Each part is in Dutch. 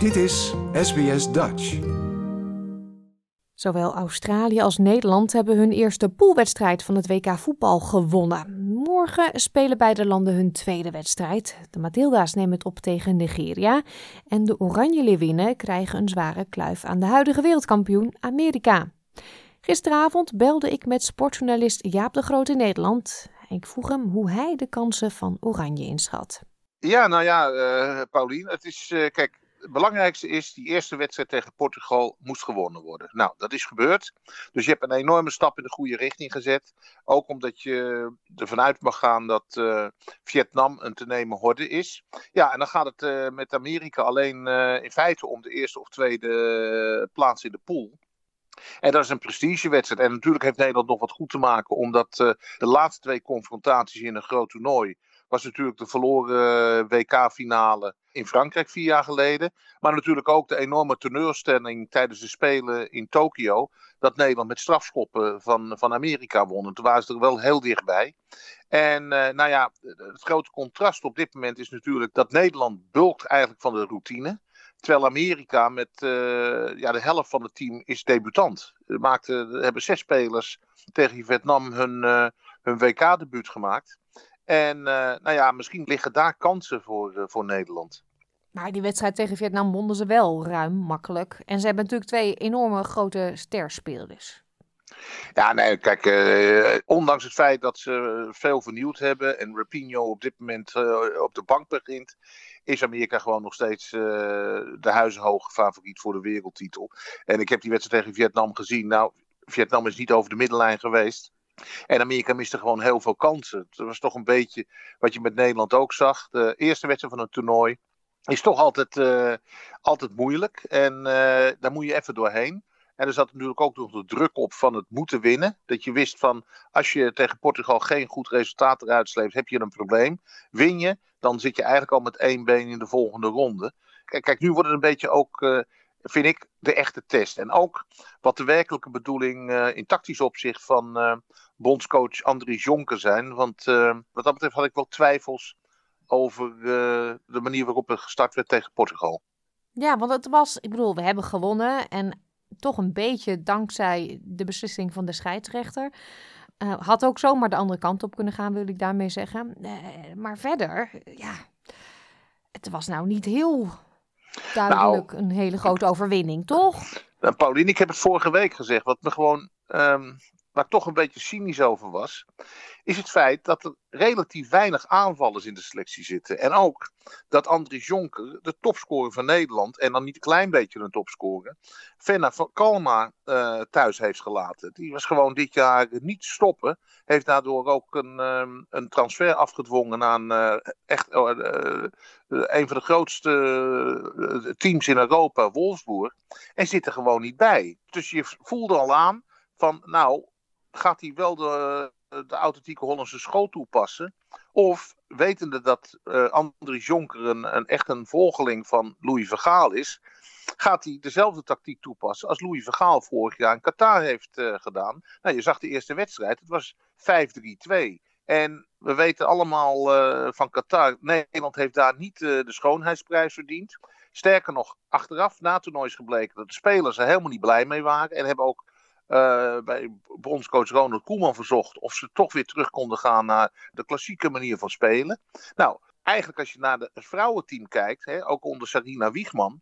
Dit is SBS Dutch. Zowel Australië als Nederland hebben hun eerste poolwedstrijd van het WK voetbal gewonnen. Morgen spelen beide landen hun tweede wedstrijd. De Matilda's nemen het op tegen Nigeria. En de Oranje Leeuwinnen krijgen een zware kluif aan de huidige wereldkampioen Amerika. Gisteravond belde ik met sportjournalist Jaap de Groot in Nederland. Ik vroeg hem hoe hij de kansen van Oranje inschat. Ja, nou ja, uh, Paulien, het is, uh, kijk, het belangrijkste is, die eerste wedstrijd tegen Portugal moest gewonnen worden. Nou, dat is gebeurd. Dus je hebt een enorme stap in de goede richting gezet. Ook omdat je ervan uit mag gaan dat uh, Vietnam een te nemen horde is. Ja, en dan gaat het uh, met Amerika alleen uh, in feite om de eerste of tweede plaats in de pool. En dat is een prestigewedstrijd. En natuurlijk heeft Nederland nog wat goed te maken, omdat de laatste twee confrontaties in een groot toernooi was natuurlijk de verloren WK-finale in Frankrijk vier jaar geleden. Maar natuurlijk ook de enorme teleurstelling tijdens de Spelen in Tokio. Dat Nederland met strafschoppen van, van Amerika won. toen waren ze er wel heel dichtbij. En uh, nou ja, het grote contrast op dit moment is natuurlijk dat Nederland bulkt eigenlijk van de routine. Terwijl Amerika met uh, ja, de helft van het team is debutant. Maakte, hebben zes spelers tegen Vietnam hun, hun WK-debuut gemaakt. En uh, nou ja, misschien liggen daar kansen voor, uh, voor Nederland. Maar die wedstrijd tegen Vietnam wonnen ze wel ruim, makkelijk. En ze hebben natuurlijk twee enorme grote sterspelers. Ja, nee, kijk, uh, ondanks het feit dat ze veel vernieuwd hebben en Rapinho op dit moment op de bank begint, is Amerika gewoon nog steeds de huizenhoge favoriet voor de wereldtitel. En ik heb die wedstrijd tegen Vietnam gezien. Nou, Vietnam is niet over de middenlijn geweest. En Amerika miste gewoon heel veel kansen. Dat was toch een beetje wat je met Nederland ook zag. De eerste wedstrijd van een toernooi is toch altijd, uh, altijd moeilijk. En uh, daar moet je even doorheen. En er zat natuurlijk ook nog de druk op van het moeten winnen. Dat je wist van als je tegen Portugal geen goed resultaat eruit sleept, heb je een probleem. Win je, dan zit je eigenlijk al met één been in de volgende ronde. Kijk, kijk nu wordt het een beetje ook. Uh, vind ik de echte test. En ook wat de werkelijke bedoeling uh, in tactisch opzicht van uh, bondscoach Andries Jonker zijn. Want uh, wat dat betreft had ik wel twijfels over de manier waarop er gestart werd tegen Portugal. Ja, want het was, ik bedoel, we hebben gewonnen en toch een beetje dankzij de beslissing van de scheidsrechter. had ook zomaar de andere kant op kunnen gaan, wil ik daarmee zeggen. maar verder, ja, het was nou niet heel duidelijk nou, een hele grote overwinning, toch? Nou, Paulien, ik heb het vorige week gezegd. Wat me gewoon, um, waar toch een beetje cynisch over was, is het feit dat er relatief weinig aanvallers in de selectie zitten. En ook dat Andries Jonker, de topscorer van Nederland, en dan niet een klein beetje een topscorer, Fenna van Kalma uh, thuis heeft gelaten. Die was gewoon dit jaar niet stoppen. Heeft daardoor ook een, um, een transfer afgedwongen aan uh, echt uh, een van de grootste teams in Europa, Wolfsburg. En zit er gewoon niet bij. Dus je voelde al aan van, nou, gaat hij wel de, de authentieke Hollandse school toepassen? Of wetende dat uh, Jonker een, een, echt een volgeling van Louis Vergaal is, gaat hij dezelfde tactiek toepassen als Louis Vergaal vorig jaar in Qatar heeft uh, gedaan. Nou, je zag de eerste wedstrijd, het was 5-3-2. En we weten allemaal uh, van Qatar, Nederland heeft daar niet de schoonheidsprijs verdiend. Sterker nog, achteraf na toernooi is gebleken dat de spelers er helemaal niet blij mee waren. En hebben ook bij bondscoach Ronald Koeman verzocht of ze toch weer terug konden gaan naar de klassieke manier van spelen. Nou, eigenlijk als je naar het vrouwenteam kijkt, hè, ook onder Sarina Wiegman,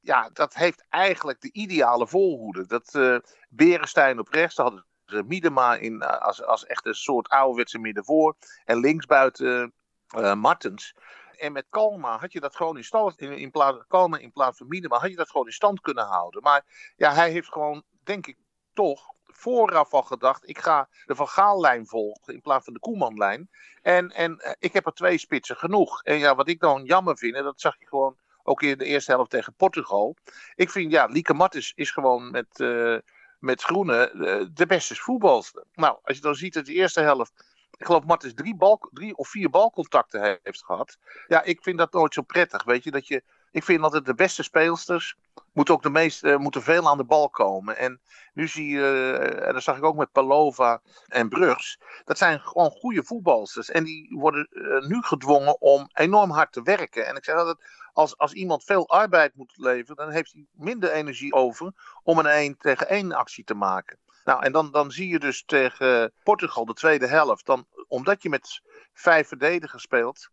ja, dat heeft eigenlijk de ideale volhoede. Dat uh, Berenstein op rechts, daar hadden ze Miedema in, als, als echt een soort ouderwetse middenvoor. En linksbuiten uh, Martens. En met Kalma had je dat gewoon in stand, in, in plaats, Kalma in plaats van Miedema, had je dat gewoon in stand kunnen houden. Maar ja, hij heeft gewoon, denk ik, toch vooraf al gedacht, ik ga de Van Gaal-lijn volgen in plaats van de Koeman-lijn. En, en uh, ik heb er twee spitsen genoeg. En ja, wat ik dan jammer vind, en dat zag je gewoon ook in de eerste helft tegen Portugal. Ik vind, ja, Lieke Martens is gewoon met, uh, met Groene uh, de beste voetbalster. Nou, als je dan ziet dat de eerste helft ik geloof Martens drie, bal, drie of vier balcontacten heeft gehad. Ja, ik vind dat nooit zo prettig. Weet je, dat je Ik vind altijd de beste speelsters moeten ook de meeste, moeten veel aan de bal komen. En nu zie je, en dat zag ik ook met Palova en Brugs, dat zijn gewoon goede voetbalsters. En die worden nu gedwongen om enorm hard te werken. En ik zeg altijd, als, als iemand veel arbeid moet leveren, dan heeft hij minder energie over om een 1 tegen 1 actie te maken. Nou, en dan, dan zie je dus tegen Portugal de tweede helft, dan, omdat je met vijf verdedigers speelt,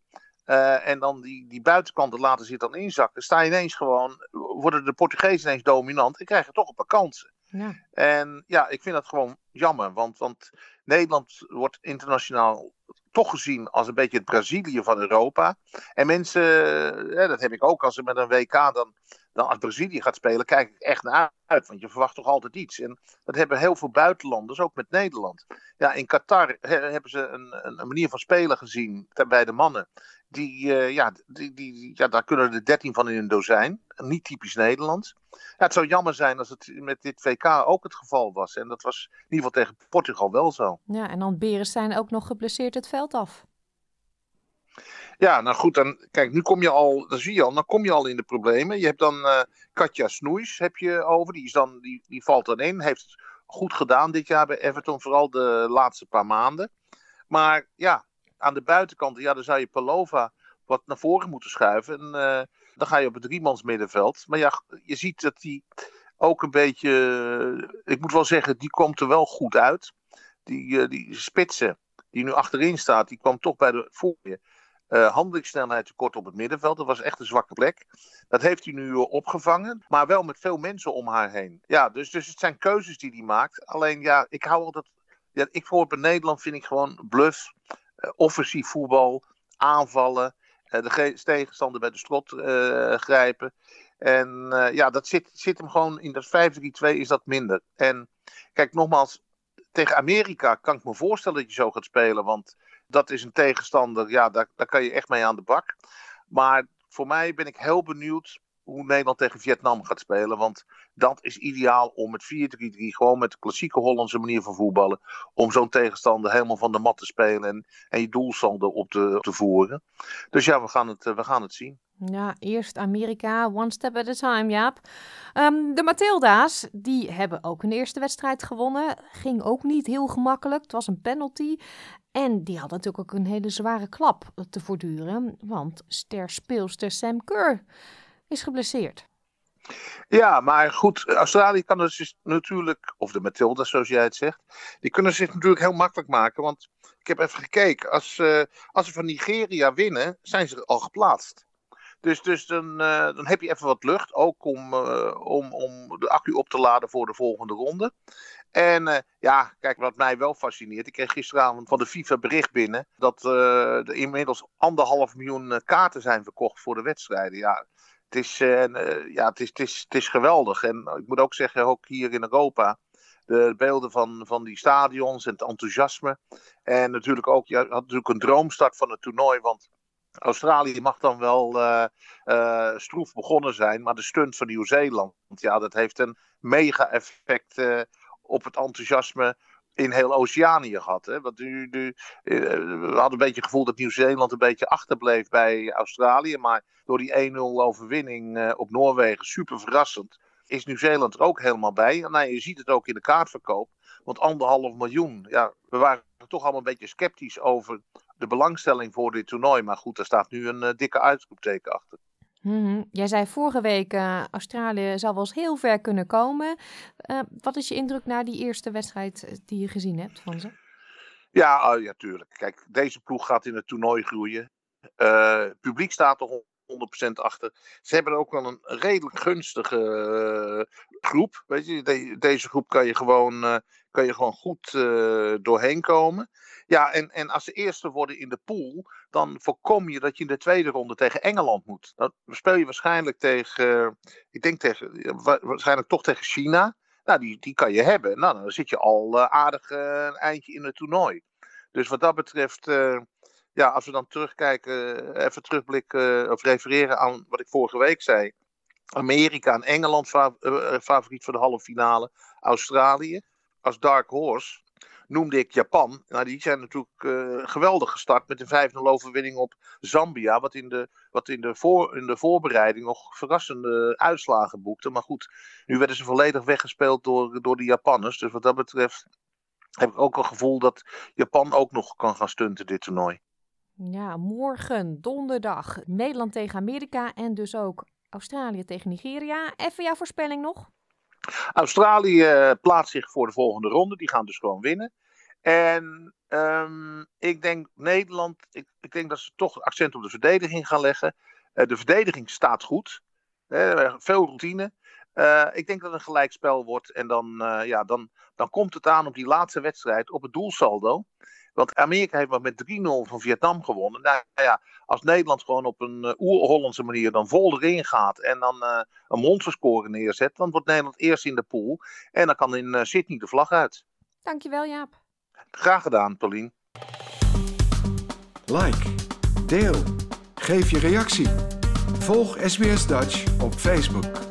uh, en dan die, die buitenkanten laten zich dan inzakken, sta je ineens gewoon, worden de Portugezen ineens dominant en krijgen toch een paar kansen. Ja. En ja, ik vind dat gewoon jammer, want, want Nederland wordt internationaal toch gezien als een beetje het Brazilië van Europa. En mensen, ja, dat heb ik ook als ze met een WK dan, dan als Brazilië gaat spelen, kijk ik echt naar uit. Want je verwacht toch altijd iets. En dat hebben heel veel buitenlanders, ook met Nederland. Ja, in Qatar hebben ze een, een manier van spelen gezien bij de mannen. Die, uh, ja, die, die, ja, daar kunnen er 13 van in een dozijn. Niet typisch Nederlands. Ja, het zou jammer zijn als het met dit WK ook het geval was. En dat was in ieder geval tegen Portugal wel zo. Ja, en dan Beren zijn ook nog geblesseerd het veld af. Ja, nou goed, dan, kijk, nu kom je al, dan zie je al, dan kom je al in de problemen. Je hebt dan uh, Katja Snoeis heb je over, die, is dan, die, die valt dan in. Heeft goed gedaan dit jaar bij Everton, vooral de laatste paar maanden. Maar ja, aan de buitenkant, ja, dan zou je Palova wat naar voren moeten schuiven. En uh, dan ga je op het driemans middenveld. Maar ja, je ziet dat die ook een beetje, eh, ik moet wel zeggen, die komt er wel goed uit. Die, uh, die spitsen die nu achterin staat, die kwam toch bij de voor je. Uh, handelingssnelheid tekort op het middenveld. Dat was echt een zwakke plek. Dat heeft hij nu opgevangen. Maar wel met veel mensen om haar heen. Ja, dus, dus het zijn keuzes die hij maakt. Alleen ja, ik hou altijd. Ja, ik voor bij Nederland vind ik gewoon bluff. Uh, offensief voetbal. Aanvallen. Uh, de tegenstander bij de strot grijpen. En ja, dat zit, zit hem gewoon in dat 5-3-2 is dat minder. En kijk, nogmaals, tegen Amerika kan ik me voorstellen dat je zo gaat spelen. Want dat is een tegenstander, ja, daar, daar kan je echt mee aan de bak. Maar voor mij ben ik heel benieuwd hoe Nederland tegen Vietnam gaat spelen. Want dat is ideaal om met 4-3-3, gewoon met de klassieke Hollandse manier van voetballen, om zo'n tegenstander helemaal van de mat te spelen en, je doelsaldo op te, te voeren. Dus ja, we gaan het, we gaan het zien. Ja, eerst Amerika, one step at a time, Jaap. Um, de Matilda's, die hebben ook een eerste wedstrijd gewonnen. Ging ook niet heel gemakkelijk. Het was een penalty. En die had natuurlijk ook een hele zware klap te voortduren. Want ster speelster Sam Kerr is geblesseerd. Ja, maar goed, Australië kan het dus natuurlijk, of de Matilda's zoals jij het zegt, die kunnen zich natuurlijk heel makkelijk maken. Want ik heb even gekeken, als, uh, als ze van Nigeria winnen, zijn ze al geplaatst. Dus, dus dan, uh, dan heb je even wat lucht, ook om, uh, om, om de accu op te laden voor de volgende ronde. En ja, kijk, wat mij wel fascineert. Ik kreeg gisteravond van de FIFA bericht binnen. dat er inmiddels anderhalf miljoen kaarten zijn verkocht voor de wedstrijden. Ja, het is, ja, het is, het is, het is geweldig. En ik moet ook zeggen, ook hier in Europa de beelden van, van die stadions en het enthousiasme. En natuurlijk ook, je had natuurlijk een droomstart van het toernooi, want Australië mag dan wel uh, stroef begonnen zijn, maar de stunt van Nieuw-Zeeland, ja, dat heeft een mega effect op het enthousiasme in heel Oceanië gehad. Hè? Want nu, nu, we hadden een beetje het gevoel dat Nieuw-Zeeland een beetje achterbleef bij Australië, maar door die 1-0 overwinning op Noorwegen, super verrassend, is Nieuw-Zeeland er ook helemaal bij. Nou, je ziet het ook in de kaartverkoop, want anderhalf miljoen, ja, we waren toch allemaal een beetje sceptisch over de belangstelling voor dit toernooi. Maar goed, daar staat nu een uh, dikke uitroepteken achter. Mm-hmm. Jij zei vorige week, uh, Australië zou wel eens heel ver kunnen komen. Uh, wat is je indruk na die eerste wedstrijd die je gezien hebt van ze? Ja, uh, ja, tuurlijk. Kijk, deze ploeg gaat in het toernooi groeien. publiek staat er 100% achter. Ze hebben ook wel een redelijk gunstige groep. Weet je, de, deze groep kan je gewoon, kan je gewoon goed doorheen komen. Ja, en, en als ze eerste worden in de pool, dan voorkom je dat je in de tweede ronde tegen Engeland moet. Dan speel je waarschijnlijk tegen, ik denk tegen, waarschijnlijk toch tegen China. Nou, die, die kan je hebben. Nou, dan zit je al aardig een eindje in het toernooi. Dus wat dat betreft, ja, als we dan terugkijken, even terugblikken of refereren aan wat ik vorige week zei. Amerika en Engeland favoriet voor de halve finale. Australië als dark horse noemde ik Japan. Nou, die zijn natuurlijk geweldig gestart met een 5-0 overwinning op Zambia. Wat, in de, wat in, de voor, in de voorbereiding nog verrassende uitslagen boekte. Maar goed, nu werden ze volledig weggespeeld door, door de Japanners. Dus wat dat betreft heb ik ook een gevoel dat Japan ook nog kan gaan stunten dit toernooi. Ja, morgen, donderdag, Nederland tegen Amerika en dus ook Australië tegen Nigeria. Even jouw voorspelling nog? Australië eh, plaatst zich voor de volgende ronde. Die gaan dus gewoon winnen. En um, ik denk Nederland, ik, ik, denk dat ze toch accent op de verdediging gaan leggen. Uh, de verdediging staat goed. Uh, veel routine. Uh, ik denk dat het een gelijkspel wordt. En dan, ja, dan, dan komt het aan op die laatste wedstrijd op het doelsaldo. Want Amerika heeft maar met 3-0 van Vietnam gewonnen. Nou ja, als Nederland gewoon op een uh, oer-Hollandse manier dan vol erin gaat en dan uh, een monsterscore neerzet, dan wordt Nederland eerst in de pool. En dan kan in uh, Sydney de vlag uit. Dankjewel Jaap. Graag gedaan, Paulien. Like, deel, geef je reactie. Volg SBS Dutch op Facebook.